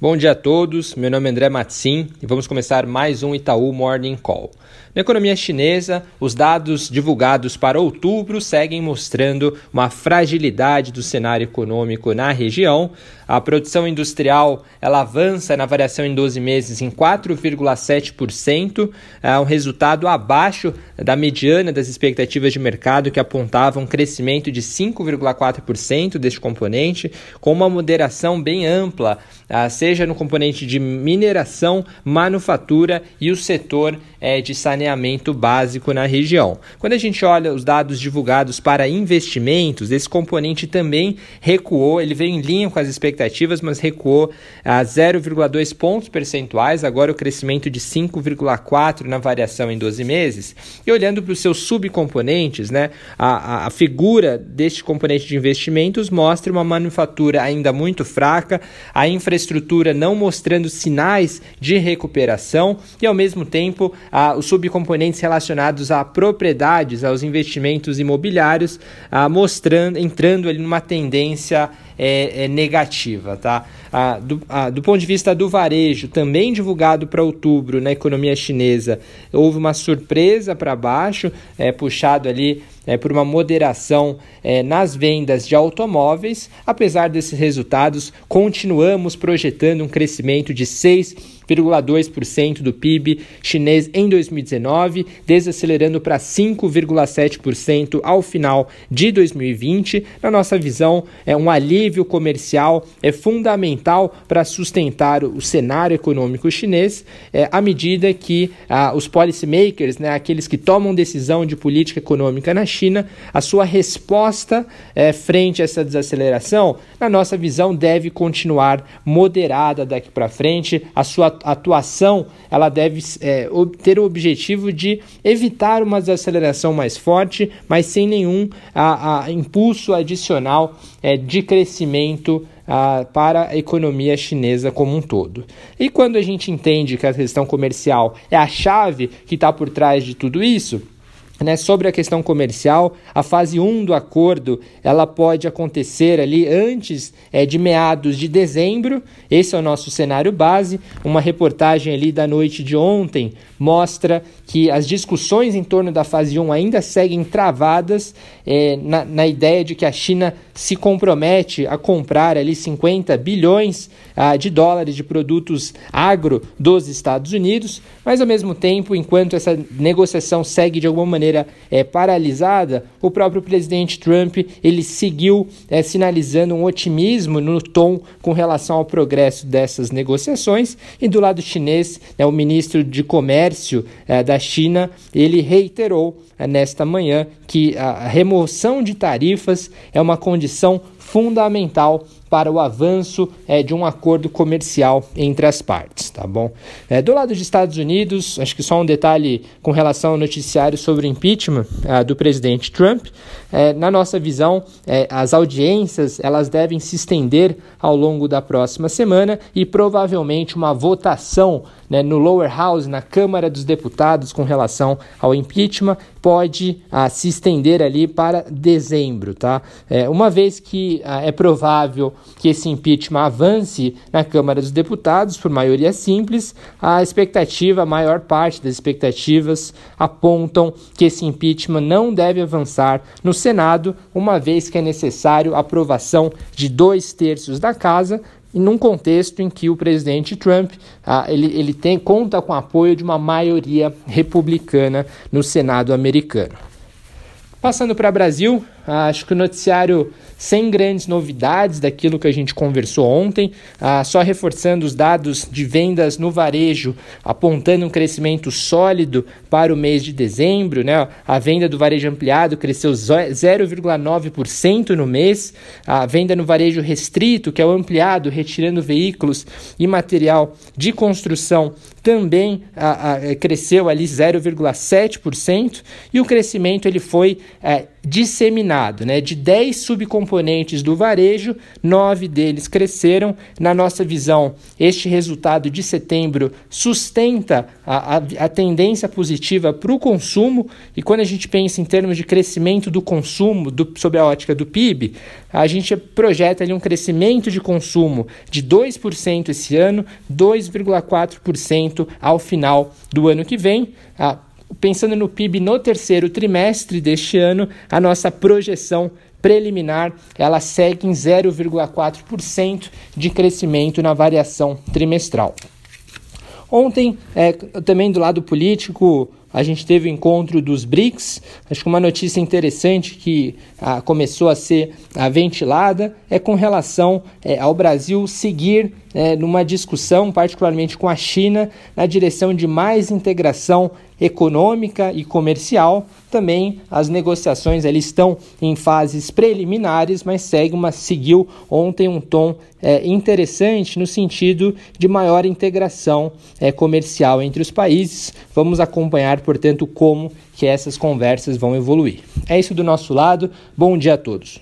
Bom dia a todos, meu nome é André Matsin e vamos começar mais um Itaú Morning Call. Na economia chinesa, os dados divulgados para outubro seguem mostrando uma fragilidade do cenário econômico na região. A produção industrial ela avança na variação em 12 meses em 4,7%, é um resultado abaixo da mediana das expectativas de mercado que apontavam um crescimento de 5,4% deste componente, com uma moderação bem ampla, ah, seja no componente de mineração, manufatura e o setor é, de saneamento básico na região. Quando a gente olha os dados divulgados para investimentos, esse componente também recuou, ele veio em linha com as expectativas, mas recuou a 0,2 pontos percentuais, agora o crescimento de 5,4 na variação em 12 meses. E olhando para os seus subcomponentes, né, a, a, a figura deste componente de investimentos mostra uma manufatura ainda muito fraca, a infraestrutura não mostrando sinais de recuperação e, ao mesmo tempo, ah, os subcomponentes relacionados a propriedades, aos investimentos imobiliários, ah, mostrando, entrando ali numa tendência é, é negativa. Tá? Ah, do, ah, do ponto de vista do varejo, também divulgado para outubro na economia chinesa, houve uma surpresa para baixo, é, puxado ali é, por uma moderação é, nas vendas de automóveis. Apesar desses resultados, continuamos projetando um crescimento de 6,2% do PIB chinês em 2019, desacelerando para 5,7% ao final de 2020. Na nossa visão, é um alívio comercial é fundamental para sustentar o cenário econômico chinês, é, à medida que ah, os policymakers, né, aqueles que tomam decisão de política econômica na China, a sua resposta é, frente a essa desaceleração, na nossa visão, deve continuar moderada daqui para frente. A sua atuação ela deve é, ter o objetivo de evitar uma desaceleração mais forte, mas sem nenhum a, a impulso adicional é, de crescimento ah, para a economia chinesa como um todo. E quando a gente entende que a questão comercial é a chave que está por trás de tudo isso, né, sobre a questão comercial, a fase 1 do acordo ela pode acontecer ali antes é, de meados de dezembro. Esse é o nosso cenário base. Uma reportagem ali da noite de ontem mostra que as discussões em torno da fase 1 ainda seguem travadas é, na, na, ideia de que a China se compromete a comprar ali 50 bilhões ah, de dólares de produtos agro dos Estados Unidos, mas ao mesmo tempo, enquanto essa negociação segue de alguma maneira é, paralisada, o próprio presidente Trump ele seguiu é, sinalizando um otimismo no tom com relação ao progresso dessas negociações. E do lado chinês, né, o ministro de Comércio é, da China ele reiterou nesta manhã que a remoção de tarifas é uma condição fundamental para o avanço é, de um acordo comercial entre as partes, tá bom? É, do lado dos Estados Unidos, acho que só um detalhe com relação ao noticiário sobre o impeachment é, do presidente Trump. É, na nossa visão, é, as audiências elas devem se estender ao longo da próxima semana e provavelmente uma votação né, no lower house, na Câmara dos Deputados, com relação ao impeachment, pode ah, se estender ali para dezembro, tá? É, uma vez que ah, é provável que esse impeachment avance na Câmara dos Deputados por maioria simples, a expectativa, a maior parte das expectativas apontam que esse impeachment não deve avançar no Senado, uma vez que é necessário a aprovação de dois terços da casa, num contexto em que o presidente Trump ah, ele, ele tem, conta com o apoio de uma maioria republicana no Senado americano. Passando para o Brasil, acho que o noticiário sem grandes novidades daquilo que a gente conversou ontem, ah, só reforçando os dados de vendas no varejo, apontando um crescimento sólido para o mês de dezembro. Né? A venda do varejo ampliado cresceu 0,9% no mês, a venda no varejo restrito, que é o ampliado, retirando veículos e material de construção, também a, a, cresceu ali 0,7% e o crescimento ele foi é, disseminado, né? De 10 subcomponentes do varejo, nove deles cresceram. Na nossa visão, este resultado de setembro sustenta a, a, a tendência positiva para o consumo, e quando a gente pensa em termos de crescimento do consumo, do, sob a ótica do PIB, a gente projeta ali um crescimento de consumo de 2% esse ano, 2,4% ao final do ano que vem. A, pensando no PIB no terceiro trimestre deste ano, a nossa projeção preliminar ela segue em 0,4% de crescimento na variação trimestral. Ontem, é, também do lado político, a gente teve o encontro dos BRICS. Acho que uma notícia interessante que ah, começou a ser ah, ventilada é com relação é, ao Brasil seguir é, numa discussão, particularmente com a China, na direção de mais integração econômica e comercial. Também as negociações ali estão em fases preliminares, mas segue uma, seguiu ontem um tom é, interessante no sentido de maior integração é, comercial entre os países. Vamos acompanhar, portanto, como que essas conversas vão evoluir. É isso do nosso lado. Bom dia a todos.